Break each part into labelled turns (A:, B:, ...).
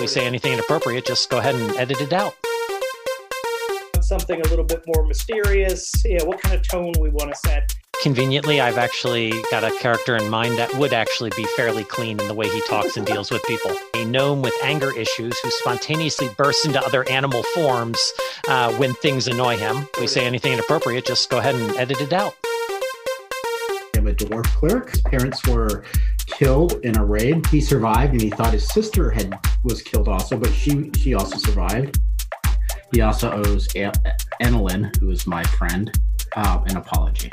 A: we say anything inappropriate, just go ahead and edit it out.
B: Something a little bit more mysterious. Yeah, what kind of tone we want to set.
A: Conveniently, I've actually got a character in mind that would actually be fairly clean in the way he talks and deals with people. A gnome with anger issues who spontaneously bursts into other animal forms uh, when things annoy him. we say anything inappropriate, just go ahead and edit it out.
C: I'm a dwarf cleric. His parents were killed in a raid. He survived, and he thought his sister had was killed also, but she she also survived. He also owes a- Annalyn, who is my friend, uh, an apology.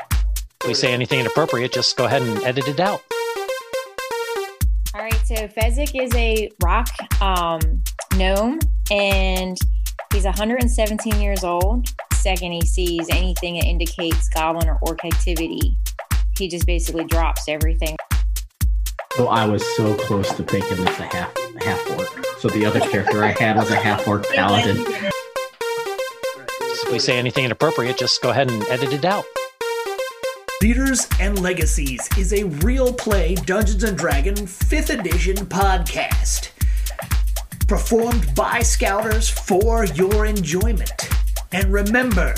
A: If we say anything inappropriate, just go ahead and edit it out.
D: All right, so Fezzik is a rock um, gnome, and he's 117 years old. Second, he sees anything that indicates goblin or orc activity, he just basically drops everything.
C: So I was so close to thinking it's a half half orc. So the other character I had was a half orc paladin.
A: If we say anything inappropriate, just go ahead and edit it out.
E: Leaders and Legacies is a real play Dungeons and Dragon 5th edition podcast. Performed by Scouters for your enjoyment. And remember,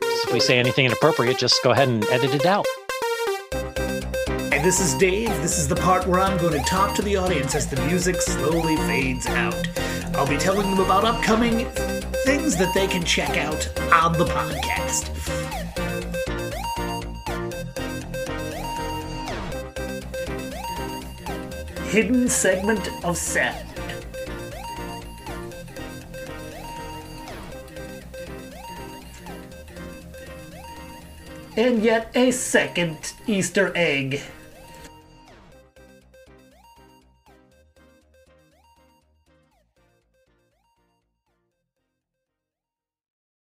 A: If we say anything inappropriate, just go ahead and edit it out.
E: This is Dave. This is the part where I'm going to talk to the audience as the music slowly fades out. I'll be telling them about upcoming things that they can check out on the podcast. Hidden segment of sound. And yet a second Easter egg.